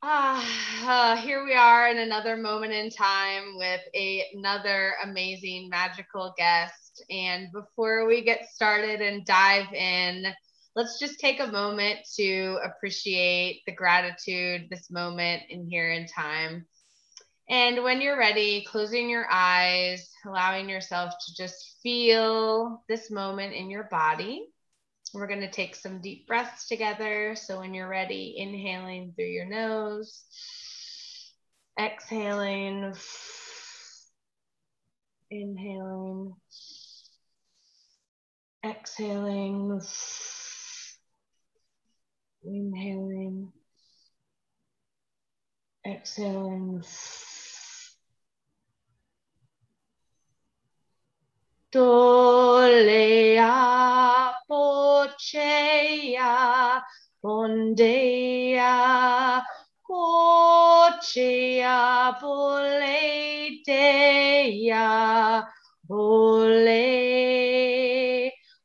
Ah, uh, here we are in another moment in time with a, another amazing, magical guest. And before we get started and dive in, let's just take a moment to appreciate the gratitude, this moment in here in time. And when you're ready, closing your eyes, allowing yourself to just feel this moment in your body. We're going to take some deep breaths together. So when you're ready, inhaling through your nose, exhaling, inhaling, exhaling, inhaling, exhaling. Dolea pochea bondea cochea boletea bole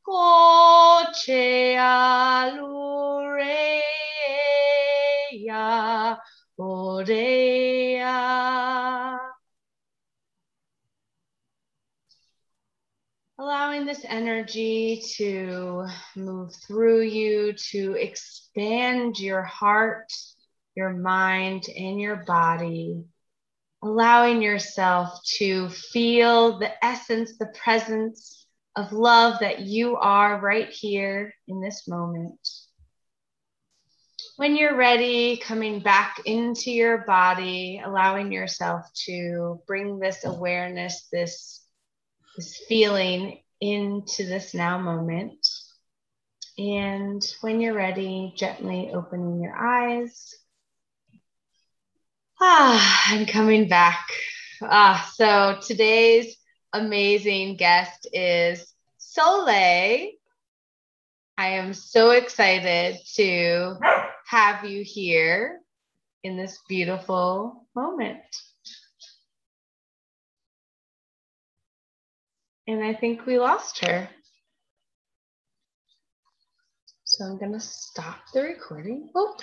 cochea lurea bodea allowing this energy to move through you to expand your heart, your mind, and your body. Allowing yourself to feel the essence, the presence of love that you are right here in this moment. When you're ready, coming back into your body, allowing yourself to bring this awareness, this this feeling into this now moment. And when you're ready, gently opening your eyes. Ah, and coming back. Ah, so today's amazing guest is Soleil. I am so excited to have you here in this beautiful moment. And I think we lost her. So I'm going to stop the recording. Oh.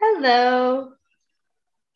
Hello.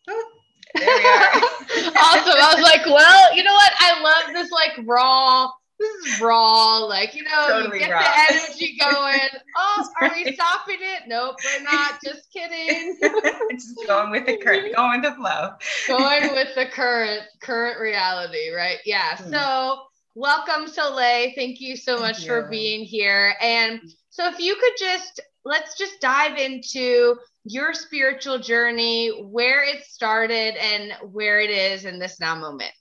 Oh, there we are. awesome. I was like, well, you know what? I love this like raw this is raw. Like, you know, totally you get raw. the energy going. Oh, are we stopping it? Nope, we're not. Just kidding. just going with the current, going with the flow. going with the current current reality, right? Yeah. Mm. So welcome, Soleil. Thank you so Thank much you. for being here. And so if you could just let's just dive into your spiritual journey, where it started and where it is in this now moment.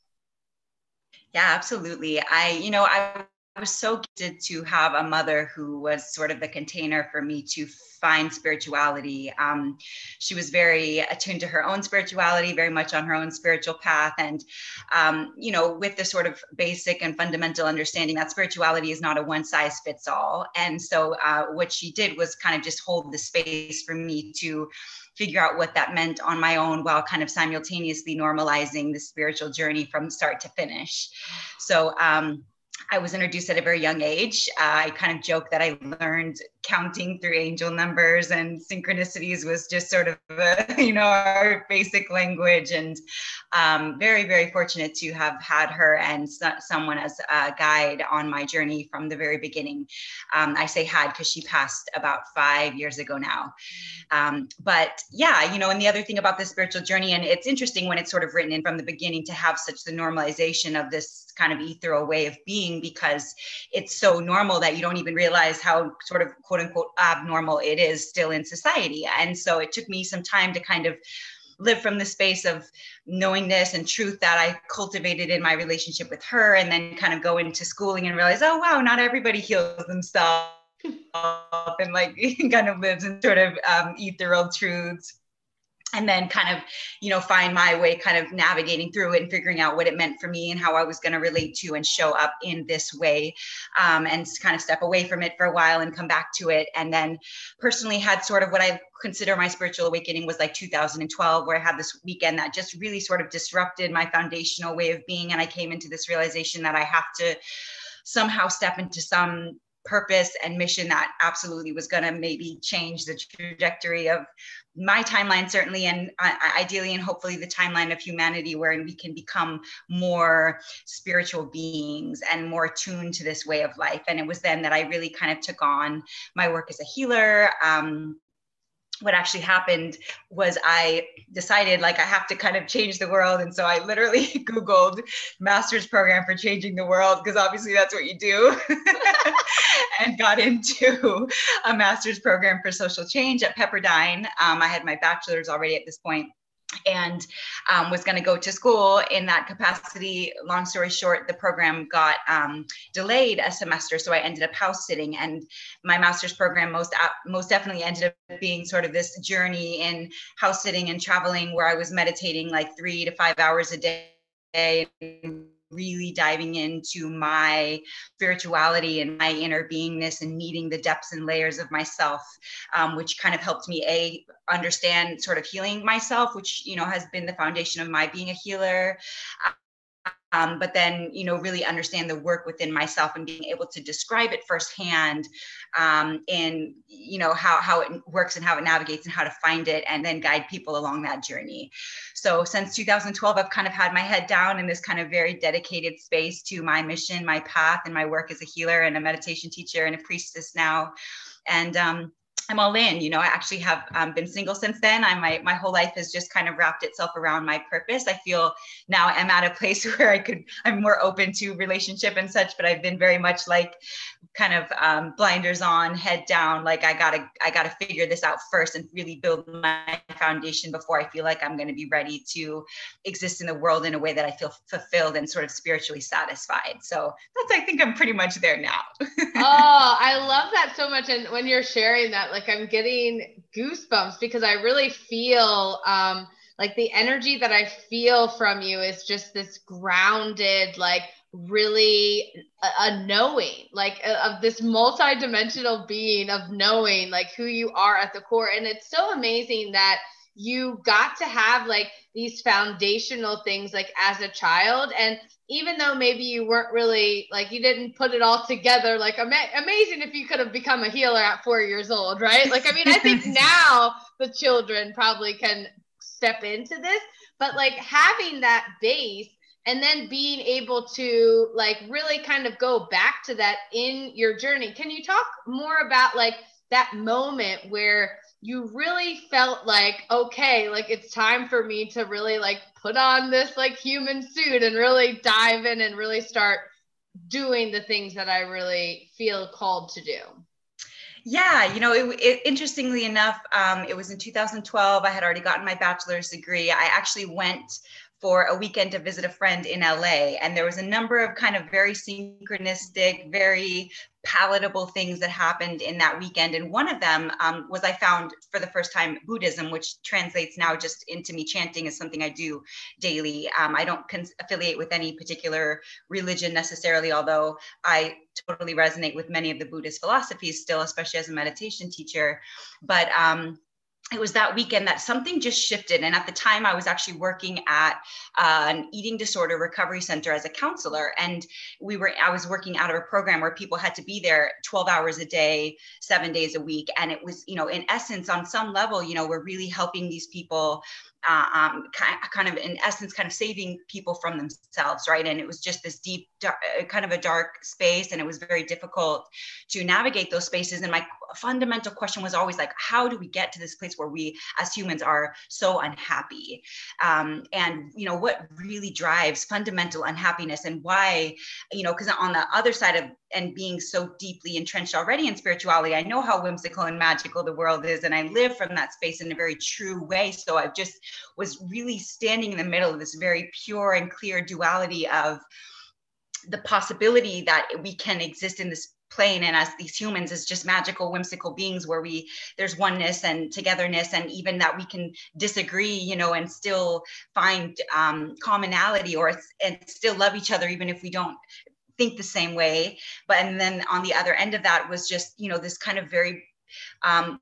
Yeah, absolutely. I, you know, I was so gifted to have a mother who was sort of the container for me to find spirituality. Um, she was very attuned to her own spirituality, very much on her own spiritual path. And, um, you know, with the sort of basic and fundamental understanding that spirituality is not a one size fits all. And so, uh, what she did was kind of just hold the space for me to figure out what that meant on my own while kind of simultaneously normalizing the spiritual journey from start to finish. So, um, I was introduced at a very young age. Uh, I kind of joke that I learned counting through angel numbers and synchronicities was just sort of, a, you know, our basic language. And um, very, very fortunate to have had her and so- someone as a guide on my journey from the very beginning. Um, I say had because she passed about five years ago now. Um, but yeah, you know, and the other thing about this spiritual journey, and it's interesting when it's sort of written in from the beginning to have such the normalization of this kind of ethereal way of being because it's so normal that you don't even realize how sort of quote unquote abnormal it is still in society. And so it took me some time to kind of live from the space of knowingness and truth that I cultivated in my relationship with her, and then kind of go into schooling and realize, oh, wow, not everybody heals themselves and like kind of lives in sort of um, ethereal truths and then kind of you know find my way kind of navigating through it and figuring out what it meant for me and how i was going to relate to and show up in this way um, and kind of step away from it for a while and come back to it. And then personally had sort of what i consider my spiritual awakening was like 2012 where i had this weekend that just really sort of disrupted my foundational way of being. And i came into this realization that i have to somehow step into some purpose and mission that absolutely was going to maybe change the trajectory of my timeline certainly and uh, ideally and hopefully the timeline of humanity wherein we can become more spiritual beings and more attuned to this way of life. And it was then that i really kind of took on my work as a healer um, what actually happened was I decided like I have to kind of change the world. And so I literally Googled master's program for changing the world because obviously that's what you do and got into a master's program for social change at Pepperdine. Um, I had my bachelor's already at this point and um, was going to go to school in that capacity. Long story short, the program got um, delayed a semester, so I ended up house sitting. And my master's program most most definitely ended up being sort of this journey in house sitting and traveling, where I was meditating like three to five hours a day really diving into my spirituality and my inner beingness and meeting the depths and layers of myself um, which kind of helped me a understand sort of healing myself which you know has been the foundation of my being a healer um, but then you know really understand the work within myself and being able to describe it firsthand um, and you know how, how it works and how it navigates and how to find it and then guide people along that journey. So since 2012 i've kind of had my head down in this kind of very dedicated space to my mission my path and my work as a healer and a meditation teacher and a priestess now. And um, I'm all in. You know, I actually have um, been single since then. I my my whole life has just kind of wrapped itself around my purpose. I feel now I'm at a place where I could I'm more open to relationship and such. But I've been very much like kind of um, blinders on, head down. Like I gotta I gotta figure this out first and really build my foundation before I feel like I'm going to be ready to exist in the world in a way that I feel fulfilled and sort of spiritually satisfied. So that's I think I'm pretty much there now. oh, I love that so much. And when you're sharing that, like like I'm getting goosebumps because I really feel um, like the energy that I feel from you is just this grounded, like really a, a knowing, like a, of this multi-dimensional being of knowing like who you are at the core. And it's so amazing that you got to have like these foundational things like as a child. And even though maybe you weren't really like you didn't put it all together like ama- amazing if you could have become a healer at four years old right? Like i mean i think now the children probably can step into this but like having that base and then being able to like really kind of go back to that in your journey. Can you talk more about like that moment where you really felt like okay like it's time for me to really like put on this like human suit and really dive in and really start doing the things that i really feel called to do yeah, you know, it, it, interestingly enough, um, it was in 2012. I had already gotten my bachelor's degree. I actually went for a weekend to visit a friend in LA. And there was a number of kind of very synchronistic, very palatable things that happened in that weekend. And one of them um, was I found for the first time Buddhism, which translates now just into me chanting is something I do daily. Um, I don't affiliate with any particular religion necessarily, although I totally resonate with many of the Buddhist philosophies still, especially as a meditation teacher. But um, it was that weekend that something just shifted. And at the time, I was actually working at uh, an eating disorder recovery center as a counselor. And we were, I was working out of a program where people had to be there 12 hours a day, seven days a week. And it was, you know, in essence, on some level, you know, we're really helping these people uh, um, kind of in essence kind of saving people from themselves right? And it was just this deep dark, uh, kind of a dark space and it was very difficult to navigate those spaces. And my fundamental question was always like how do we get to this place where we as humans are so unhappy? Um, and you know what really drives fundamental unhappiness and why you know because on the other side of and being so deeply entrenched already in spirituality i know how whimsical and magical the world is and i live from that space in a very true way. So i've just was really standing in the middle of this very pure and clear duality of the possibility that we can exist in this plane and as these humans as just magical whimsical beings where we there's oneness and togetherness and even that we can disagree you know and still find um, commonality or and still love each other even if we don't think the same way but and then on the other end of that was just you know this kind of very um,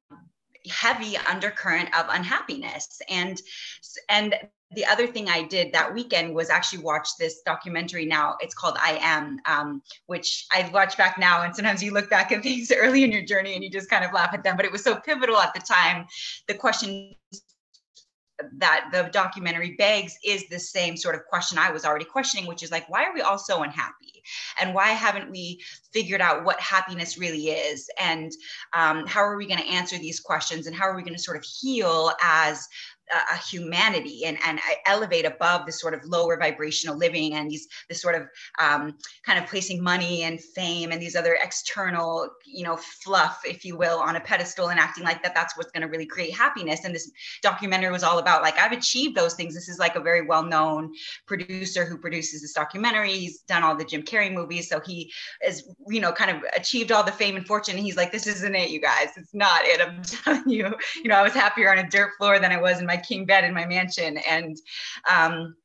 heavy undercurrent of unhappiness and and the other thing I did that weekend was actually watch this documentary now. It's called I Am, um, which I watch back now. And sometimes you look back at things early in your journey and you just kind of laugh at them. But it was so pivotal at the time. The question that the documentary begs is the same sort of question I was already questioning, which is like, why are we all so unhappy? And why haven't we figured out what happiness really is? And um, how are we going to answer these questions? And how are we going to sort of heal as a humanity and, and elevate above this sort of lower vibrational living and these this sort of um, kind of placing money and fame and these other external you know fluff if you will on a pedestal and acting like that that's what's going to really create happiness. And this documentary was all about like i've achieved those things. This is like a very well known producer who produces this documentary. He's done all the jim carrey movies so he is you know kind of achieved all the fame and fortune. And he's like this isn't it you guys. It's not it. I'm telling you you know i was happier on a dirt floor than i was in my king bed in my mansion. And um,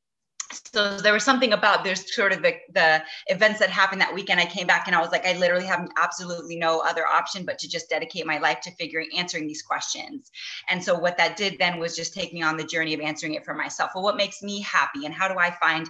so there was something about there's sort of the, the events that happened that weekend. I came back and i was like i literally have absolutely no other option but to just dedicate my life to figuring answering these questions. And so what that did then was just take me on the journey of answering it for myself. Well what makes me happy and how do i find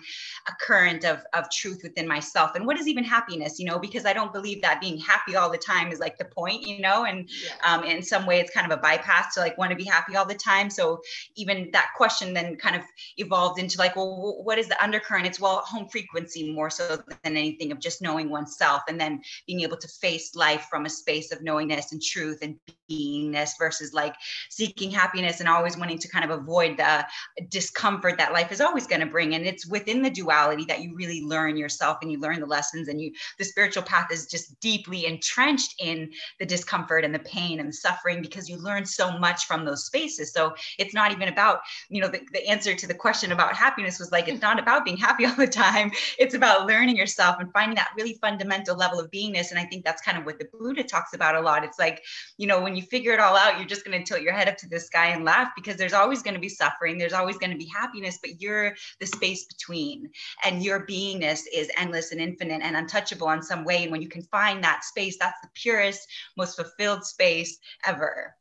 a current of, of truth within myself? And what is even happiness you know because i don't believe that being happy all the time is like the point you know and yeah. um, in some way it's kind of a bypass to like want to be happy all the time. So even that question then kind of evolved into like well what is the undercurrent? It's well, home frequency more so than anything of just knowing oneself and then being able to face life from a space of knowingness and truth and beingness versus like seeking happiness and always wanting to kind of avoid the discomfort that life is always going to bring. And it's within the duality that you really learn yourself and you learn the lessons and you, the spiritual path is just deeply entrenched in the discomfort and the pain and the suffering because you learn so much from those spaces. So it's not even about, you know, the, the answer to the question about happiness was like, it's not about being happy all the time. It's about learning yourself and finding that really fundamental level of beingness. And I think that's kind of what the Buddha talks about a lot. It's like, you know, when you figure it all out, you're just going to tilt your head up to the sky and laugh because there's always going to be suffering. There's always going to be happiness, but you're the space between. And your beingness is endless and infinite and untouchable in some way. And when you can find that space, that's the purest, most fulfilled space ever.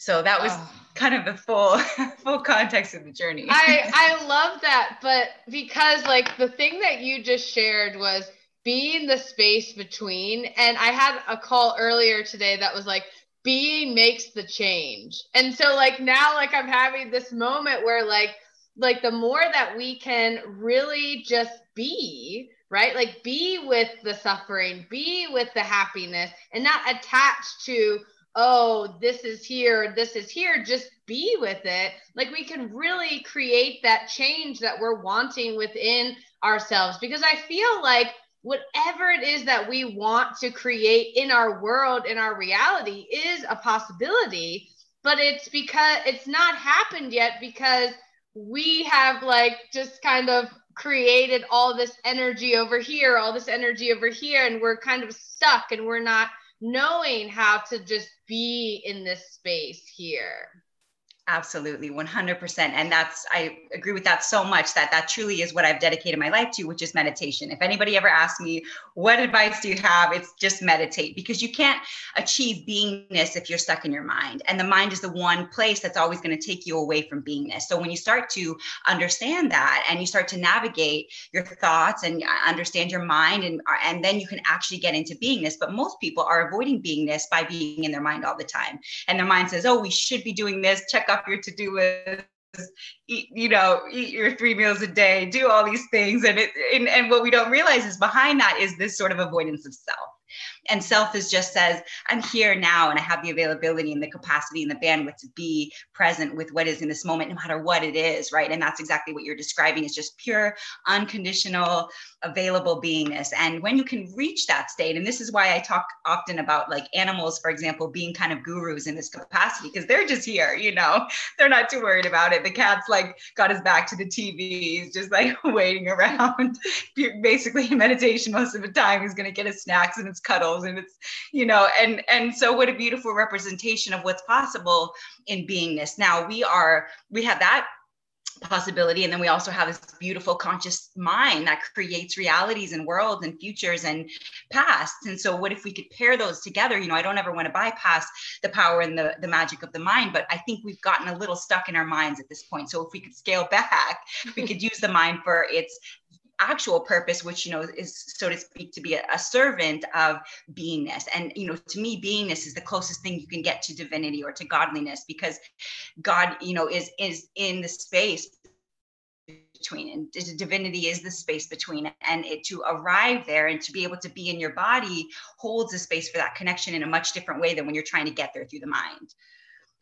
So that was oh. kind of the full full context of the journey. I I love that, but because like the thing that you just shared was being the space between and I had a call earlier today that was like being makes the change. And so like now like I'm having this moment where like like the more that we can really just be right? Like be with the suffering, be with the happiness, and not attached to, oh, this is here, this is here, just be with it. Like we can really create that change that we're wanting within ourselves because I feel like whatever it is that we want to create in our world, in our reality, is a possibility. But it's because it's not happened yet because we have like just kind of created all this energy over here, all this energy over here, and we're kind of stuck and we're not knowing how to just be in this space here. Absolutely, 100%. And that's, I agree with that so much that that truly is what I've dedicated my life to, which is meditation. If anybody ever asks me, what advice do you have? It's just meditate because you can't achieve beingness if you're stuck in your mind. And the mind is the one place that's always going to take you away from beingness. So when you start to understand that and you start to navigate your thoughts and uh, understand your mind, and, uh, and then you can actually get into beingness. But most people are avoiding beingness by being in their mind all the time. And their mind says, oh, we should be doing this, check off your to-do list eat, you know, eat your three meals a day, do all these things. And it and, and what we don't realize is behind that is this sort of avoidance of self. And self is just says, I'm here now and I have the availability and the capacity and the bandwidth to be present with what is in this moment, no matter what it is, right? And that's exactly what you're describing is just pure, unconditional, available beingness. And when you can reach that state, and this is why I talk often about like animals, for example, being kind of gurus in this capacity, because they're just here, you know, they're not too worried about it. The cat's like got his back to the TV, he's just like waiting around. Basically, meditation most of the time, he's gonna get his snacks and his cuddles, and it's, you know, and and so what a beautiful representation of what's possible in beingness. Now we are, we have that possibility. And then we also have this beautiful conscious mind that creates realities and worlds and futures and pasts. And so what if we could pair those together? You know i don't ever want to bypass the power and the, the magic of the mind but i think we've gotten a little stuck in our minds at this point. So if we could scale back we could use the mind for its actual purpose which you know is so to speak to be a, a, servant of beingness. And you know to me beingness is the closest thing you can get to divinity or to godliness because god you know is is in the space between and divinity is the space between. And it to arrive there and to be able to be in your body holds a space for that connection in a much different way than when you're trying to get there through the mind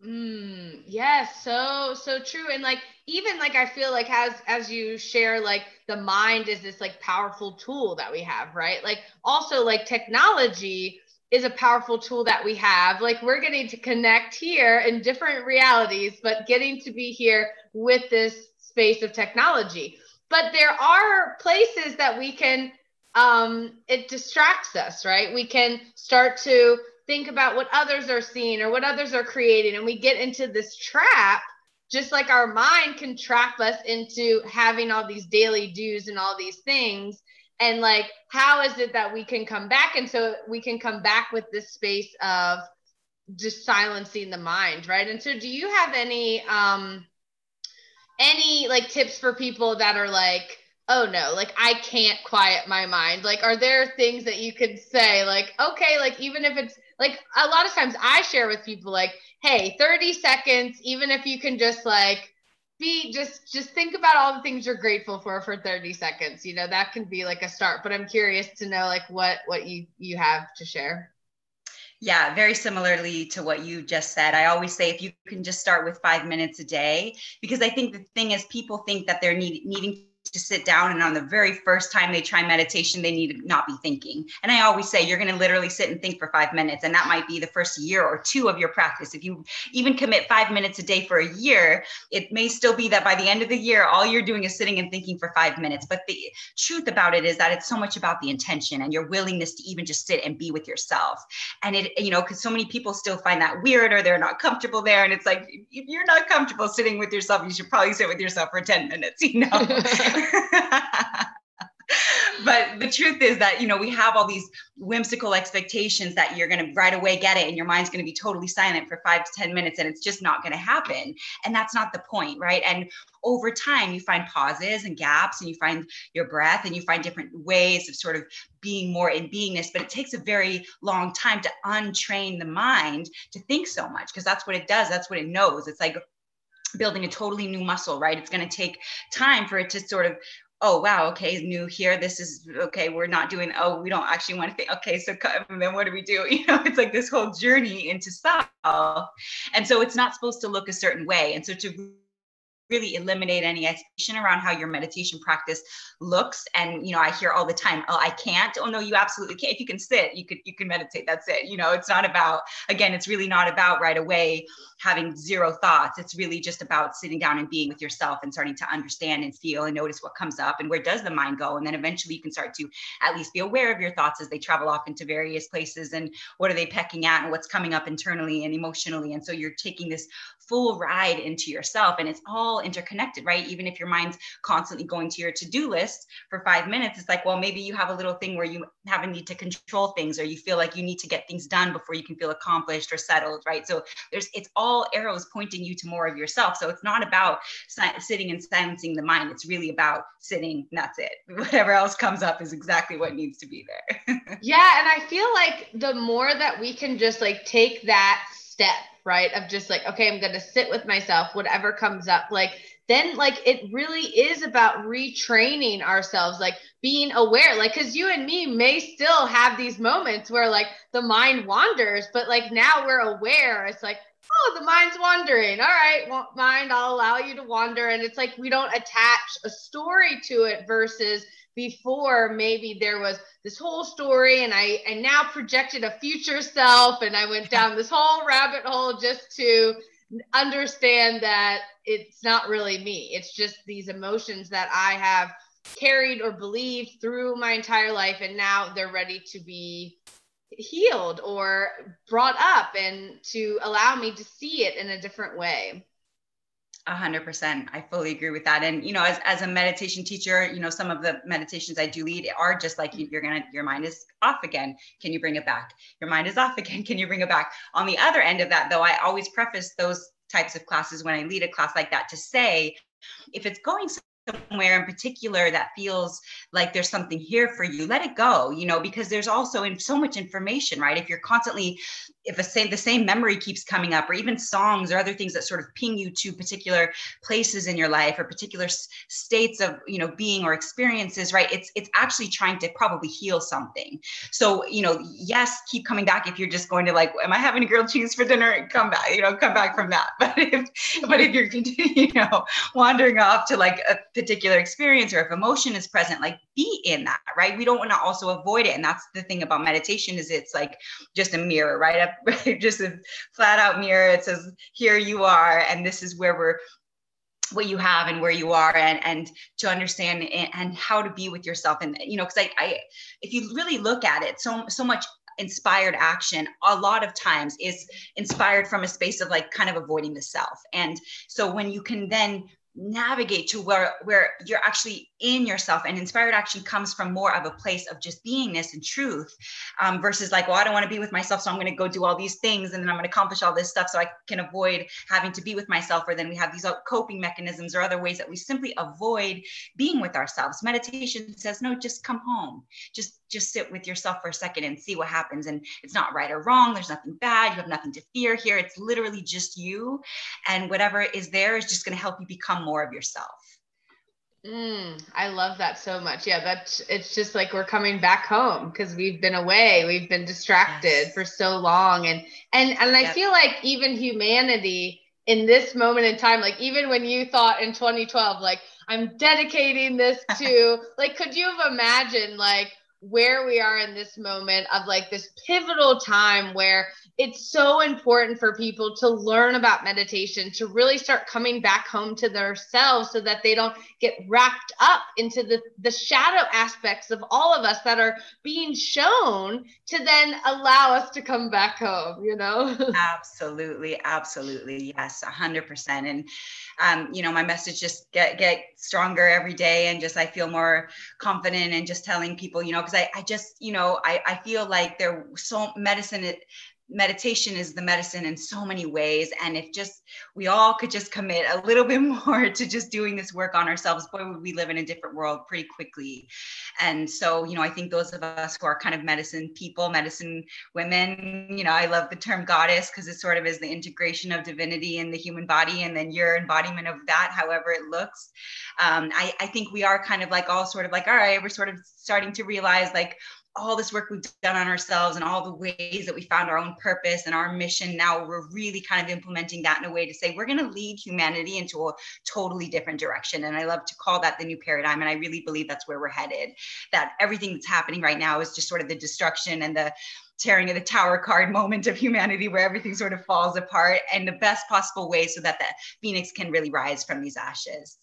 Mm, yes, so so true. And like even like I feel like as as you share like the mind is this like powerful tool that we have, right? Like also like technology is a powerful tool that we have. Like we're getting to connect here in different realities, but getting to be here with this space of technology. But there are places that we can um it distracts us, right? We can start to think about what others are seeing or what others are creating. And we get into this trap just like our mind can trap us into having all these daily dues and all these things. And like how is it that we can come back? And so we can come back with this space of just silencing the mind right? And so do you have any um any like tips for people that are like oh no, like I can't quiet my mind? Like, are there things that you could say, like, okay, like even if it's like a lot of times I share with people, like, hey, 30 seconds, even if you can just like be just just think about all the things you're grateful for for 30 seconds you know that can be like a start but i'm curious to know like what what you you have to share yeah, very similarly to what you just said. I always say if you can just start with five minutes a day, because I think the thing is, people think that they're need, needing to sit down and on the very first time they try meditation they need to not be thinking. And i always say you're going to literally sit and think for five minutes and that might be the first year or two of your practice. If you even commit five minutes a day for a year it may still be that by the end of the year all you're doing is sitting and thinking for five minutes. But the truth about it is that it's so much about the intention and your willingness to even just sit and be with yourself. And it you know because so many people still find that weird or they're not comfortable there and it's like if you're not comfortable sitting with yourself you should probably sit with yourself for 10 minutes you know the truth is that you know we have all these whimsical expectations that you're going to right away get it and your mind's going to be totally silent for five to ten minutes and it's just not going to happen. And that's not the point right? And over time you find pauses and gaps and you find your breath and you find different ways of sort of being more in beingness but it takes a very long time to untrain the mind to think so much because that's what it does that's what it knows. It's like building a totally new muscle, right? It's going to take time for it to sort of oh wow okay new here this is okay we're not doing oh we don't actually want to think okay so then what do we do? You know it's like this whole journey into self. And so it's not supposed to look a certain way. And so to really eliminate any expectation around how your meditation practice looks. And you know i hear all the time oh i can't. Oh no you absolutely can't. If you can sit you could you can meditate. That's it. You know it's not about again it's really not about right away having zero thoughts. It's really just about sitting down and being with yourself and starting to understand and feel and notice what comes up and where does the mind go. And then eventually you can start to at least be aware of your thoughts as they travel off into various places and what are they pecking at and what's coming up internally and emotionally. And so you're taking this full ride into yourself and it's all interconnected right? Even if your mind's constantly going to your to-do list for five minutes it's like well maybe you have a little thing where you have a need to control things or you feel like you need to get things done before you can feel accomplished or settled right? So there's it's all arrows pointing you to more of yourself. So it's not about si- sitting and silencing the mind. It's really about sitting that's it. Whatever else comes up is exactly what needs to be there. Yeah and i feel like the more that we can just like take that step right? Of just like, okay, I'm going to sit with myself, whatever comes up. Like, then like it really is about retraining ourselves, like being aware, like, cause you and me may still have these moments where like the mind wanders, but like now we're aware. It's like, oh, the mind's wandering. All right, mind, I'll allow you to wander. And it's like we don't attach a story to it versus before maybe there was this whole story and I and now projected a future self and I went down this whole rabbit hole just to understand that it's not really me. It's just these emotions that I have carried or believed through my entire life and now they're ready to be healed or brought up and to allow me to see it in a different way. A hundred percent. I fully agree with that. And, you know, as, as a meditation teacher, you know, some of the meditations I do lead are just like you're to, your mind is off again. Can you bring it back? Your mind is off again. Can you bring it back? On the other end of that, though, I always preface those types of classes when I lead a class like that to say, if it's going somewhere in particular that feels like there's something here for you let it go you know because there's also in so much information right if you're constantly if a the same memory keeps coming up or even songs or other things that sort of ping you to particular places in your life or particular s- states of you know being or experiences right? It's it's actually trying to probably heal something. So you know yes keep coming back if you're just going to like am i having grilled cheese for dinner? Come back you know come back from that. But if but if you're you know wandering off to like a particular experience or if emotion is present like be in that right we don't want to also avoid it and that's the thing about meditation is it's like just a mirror right? Just a flat out mirror. It says, here you are, and this is where we're what you have and where you are and and to understand and, and how to be with yourself and you know because I, I if you really look at it so so much inspired action a lot of times is inspired from a space of like kind of avoiding the self and so when you can then navigate to where where you're actually in yourself and inspired action comes from more of a place of just beingness and truth um, versus like well i don't want to be with myself so i'm going to go do all these things and then i'm going to accomplish all this stuff so i can avoid having to be with myself or then we have these coping mechanisms or other ways that we simply avoid being with ourselves. Meditation says no just come home. Just just sit with yourself for a second and see what happens and it's not right or wrong there's nothing bad you have nothing to fear here it's literally just you and whatever is there is just going to help you become more of yourself Mm, I love that so much. Yeah, that's it's just like we're coming back home because we've been away, we've been distracted yes. for so long, and and and I yep. feel like even humanity in this moment in time, like even when you thought in 2012, like I'm dedicating this to, like, could you have imagined like where we are in this moment of like this pivotal time where it's so important for people to learn about meditation to really start coming back home to themselves so that they don't get wrapped up into the the shadow aspects of all of us that are being shown to then allow us to come back home you know? Absolutely absolutely yes 100% and um, you know my message just get get stronger every day and just i feel more confident and just telling people you know because I, I just you know I, I feel like there so medicine meditation is the medicine in so many ways and if just we all could just commit a little bit more to just doing this work on ourselves boy would we live in a different world pretty quickly. And so you know i think those of us who are kind of medicine people medicine women you know i love the term goddess because it sort of is the integration of divinity in the human body and then your embodiment of that however it looks. Um, I, I think we are kind of like all sort of like all right we're sort of starting to realize like all this work we've done on ourselves and all the ways that we found our own purpose and our mission now we're really kind of implementing that in a way to say we're going to lead humanity into a totally different direction. And i love to call that the new paradigm and i really believe that's where we're headed. That everything that's happening right now is just sort of the destruction and the tearing of the tower card moment of humanity where everything sort of falls apart and the best possible way so that the phoenix can really rise from these ashes.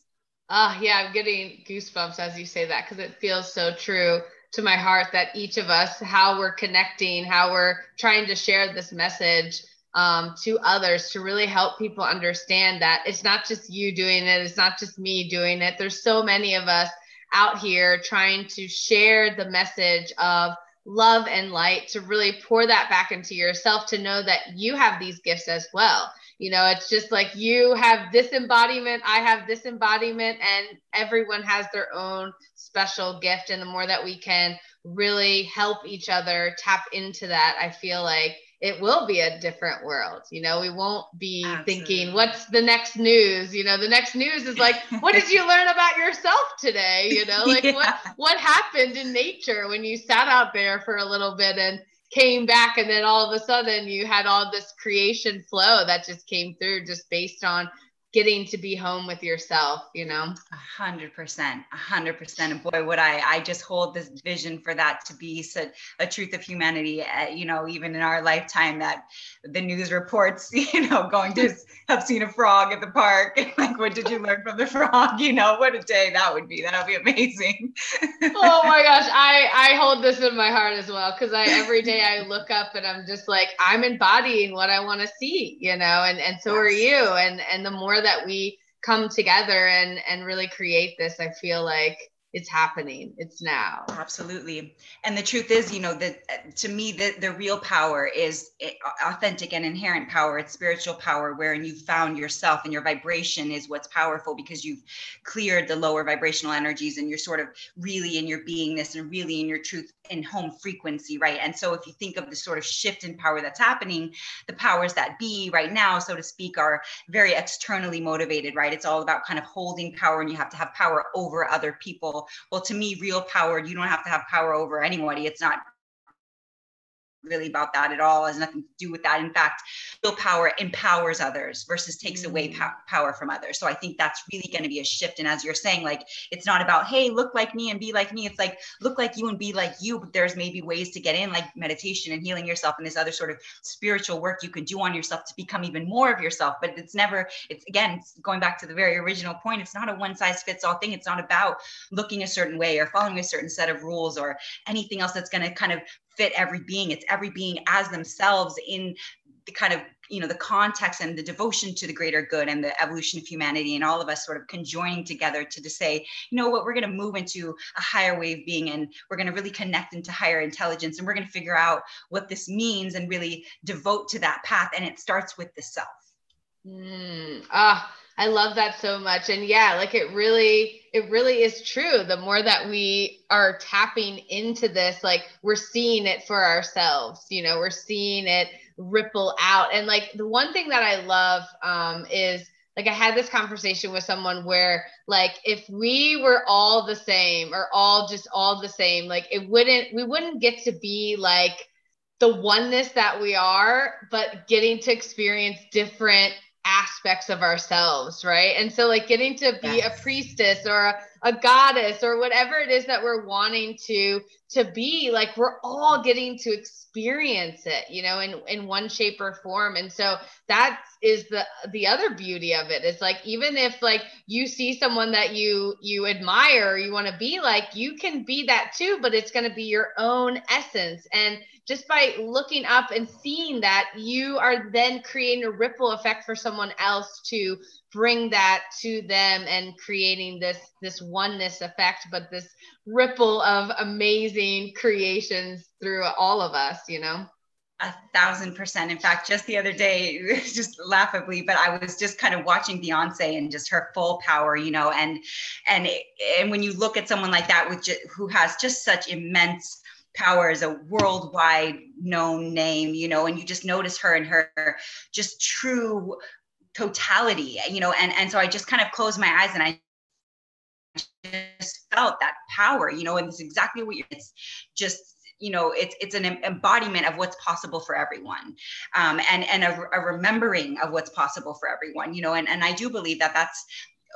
Ah, uh, yeah, I'm getting goosebumps as you say that because it feels so true to my heart that each of us, how we're connecting, how we're trying to share this message um, to others to really help people understand that it's not just you doing it, it's not just me doing it. There's so many of us out here trying to share the message of love and light to really pour that back into yourself to know that you have these gifts as well you know it's just like you have this embodiment i have this embodiment and everyone has their own special gift and the more that we can really help each other tap into that i feel like it will be a different world you know we won't be Absolutely. thinking what's the next news you know the next news is like what did you learn about yourself today you know like yeah. what what happened in nature when you sat out there for a little bit and came back and then all of a sudden you had all this creation flow that just came through just based on getting to be home with yourself, you know? A hundred percent, a hundred percent. And boy, would I, I just hold this vision for that to be such a truth of humanity, uh, you know, even in our lifetime that the news reports, you know, going to have seen a frog at the park. like, what did you learn from the frog? You know, what a day that would be. That would be amazing. oh my gosh. I, I hold this in my heart as well. Cause I, every day I look up and I'm just like, I'm embodying what I want to see, you know, and, and so yes. are you. And, and the more that we come together and and really create this i feel like it's happening. It's now. Absolutely. And the truth is you know that to me the, the real power is eh, authentic and inherent power. It's spiritual power wherein you found yourself and your vibration is what's powerful because you've cleared the lower vibrational energies and you're sort of really in your beingness and really in your truth in home frequency right? And so if you think of the sort of shift in power that's happening the powers that be right now so to speak are very externally motivated right? It's all about kind of holding power and you have to have power over other people well to me real power you don't have to have power over anybody. It's not really about that at all. It has nothing to do with that. In fact, real power empowers others versus takes mm. away po- power from others. So I think that's really going to be a shift. And as you're saying, like it's not about hey, look like me and be like me. It's like look like you and be like you. But there's maybe ways to get in, like meditation and healing yourself, and this other sort of spiritual work you can do on yourself to become even more of yourself. But it's never. It's again it's going back to the very original point. It's not a one size fits all thing. It's not about looking a certain way or following a certain set of rules or anything else that's going to kind of fit every being it's every being as themselves in the kind of you know the context and the devotion to the greater good and the evolution of humanity and all of us sort of conjoining together to say you know what we're going to move into a higher wave being and we're going to really connect into higher intelligence and we're going to figure out what this means and really devote to that path and it starts with the self mm, ah I love that so much. And yeah, like it really, it really is true. The more that we are tapping into this, like we're seeing it for ourselves, you know, we're seeing it ripple out. And like the one thing that I love um, is like I had this conversation with someone where like if we were all the same or all just all the same, like it wouldn't, we wouldn't get to be like, the oneness that we are, but getting to experience different aspects of ourselves, right? And so, like, getting to be yes. a priestess or a, a, goddess or whatever it is that we're wanting to to be, like, we're all getting to experience it, you know, in in one shape or form. And so that is the the other beauty of it. It's like even if like you see someone that you you admire, you want to be like, you can be that too, but it's going to be your own essence and just by looking up and seeing that, you are then creating a ripple effect for someone else to bring that to them and creating this this oneness effect, but this ripple of amazing creations through all of us, you know a thousand percent. In fact, just the other day, just laughably, but I was just kind of watching Beyonce and just her full power, you know, and and and when you look at someone like that with just, who has just such immense Power is a worldwide known name, you know, and you just notice her and her just true totality, you know, and and so I just kind of closed my eyes and I just felt that power, you know, and it's exactly what you're. It's just you know it's it's an embodiment of what's possible for everyone um, and and a, a, remembering of what's possible for everyone you know and, and i do believe that that's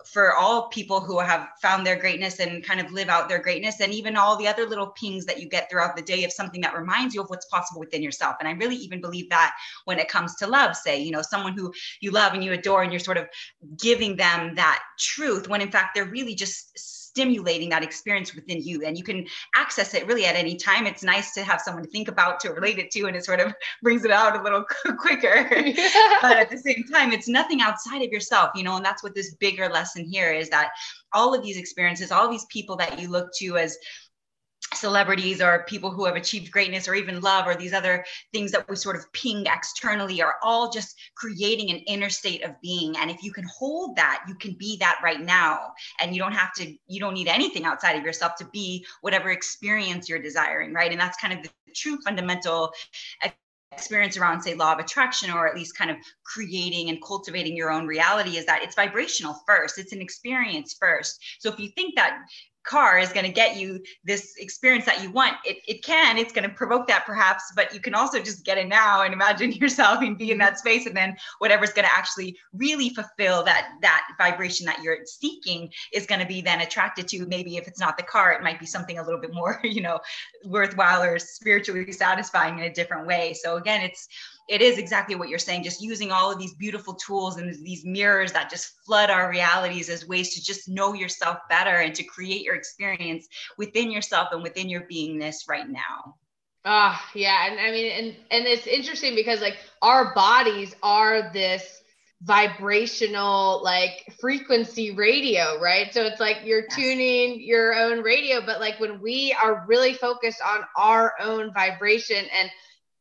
for all people who have found their greatness and kind of live out their greatness and even all the other little pings that you get throughout the day of something that reminds you of what's possible within yourself. And i really even believe that when it comes to love say you know someone who you love and you adore and you're sort of giving them that truth when in fact they're really just stimulating that experience within you and you can access it really at any time. It's nice to have someone to think about to relate it to and it sort of brings it out a little quicker. But at the same time it's nothing outside of yourself you know and that's what this bigger lesson here is that all of these experiences all these people that you look to as celebrities or people who have achieved greatness or even love or these other things that we sort of ping externally are all just creating an inner state of being. And if you can hold that you can be that right now. And you don't have to you don't need anything outside of yourself to be whatever experience you're desiring right? And that's kind of the true fundamental experience around say law of attraction or at least kind of creating and cultivating your own reality is that it's vibrational first. It's an experience first. So if you think that car is going to get you this experience that you want. It, it can it's going to provoke that perhaps but you can also just get it now and imagine yourself and be in that space and then whatever's going to actually really fulfill that that vibration that you're seeking is going to be then attracted to. Maybe if it's not the car it might be something a little bit more you know worthwhile or spiritually satisfying in a different way. So again it's it is exactly what you're saying just using all of these beautiful tools and these mirrors that just flood our realities as ways to just know yourself better and to create your experience within yourself and within your beingness right now ah uh, yeah and i mean and and it's interesting because like our bodies are this vibrational like frequency radio, right? So it's like you're yes. tuning your own radio, but like when we are really focused on our own vibration and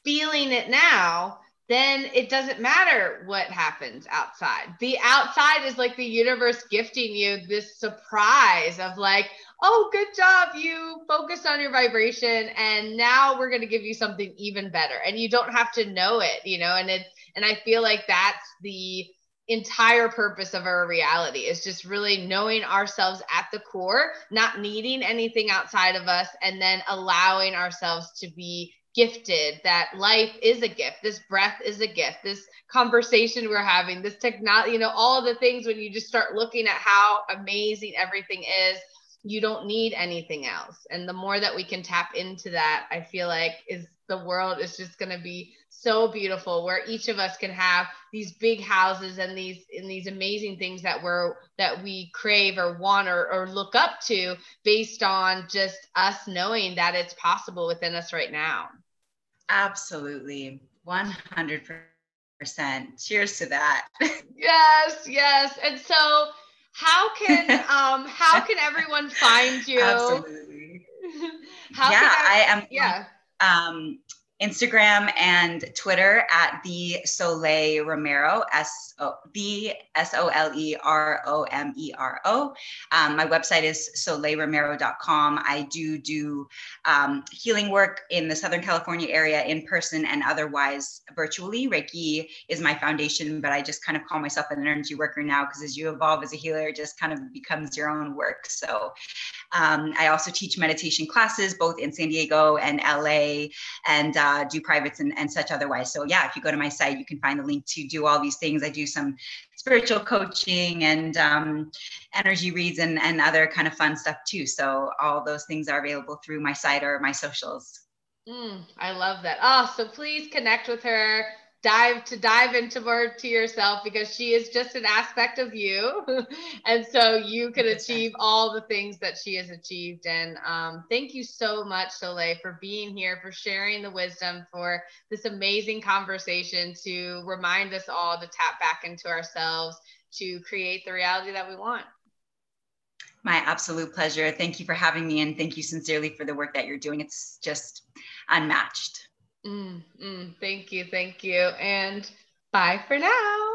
feeling it now, then it doesn't matter what happens outside. The outside is like the universe gifting you this surprise of like, oh, good job. You focused on your vibration and now we're going to give you something even better. And you don't have to know it, you know, and it, and I feel like that's the entire purpose of our reality is just really knowing ourselves at the core, not needing anything outside of us, and then allowing ourselves to be gifted that life is a gift this breath is a gift this conversation we're having this technology you know all the things when you just start looking at how amazing everything is you don't need anything else. And the more that we can tap into that i feel like is the world is just going to be so beautiful where each of us can have these big houses and these and these amazing things that we're that we crave or want or, or look up to based on just us knowing that it's possible within us right now absolutely. 100% cheers to that. Yes yes. And so how can um how can everyone find you? Absolutely. How yeah I, I am yeah. um Instagram and Twitter at the Soleil Romero, S O the S O L E R O M E R O. Um, my website is soleilromero.com. I do do um, healing work in the Southern California area in person and otherwise virtually. Reiki is my foundation, but I just kind of call myself an energy worker now because as you evolve as a healer, it just kind of becomes your own work. So um, I also teach meditation classes both in San Diego and LA and uh, do privates and, and such otherwise. So, yeah, if you go to my site, you can find the link to do all these things. I do some spiritual coaching and um, energy reads and, and other kind of fun stuff too. So, all those things are available through my site or my socials. Mm, I love that. Oh, so please connect with her dive to dive into more to yourself because she is just an aspect of you. And so you can achieve all the things that she has achieved. And um, thank you so much soleil for being here for sharing the wisdom for this amazing conversation to remind us all to tap back into ourselves to create the reality that we want. My absolute pleasure. Thank you for having me and thank you sincerely for the work that you're doing. It's just unmatched Mm, mm, thank you. Thank you. And bye for now.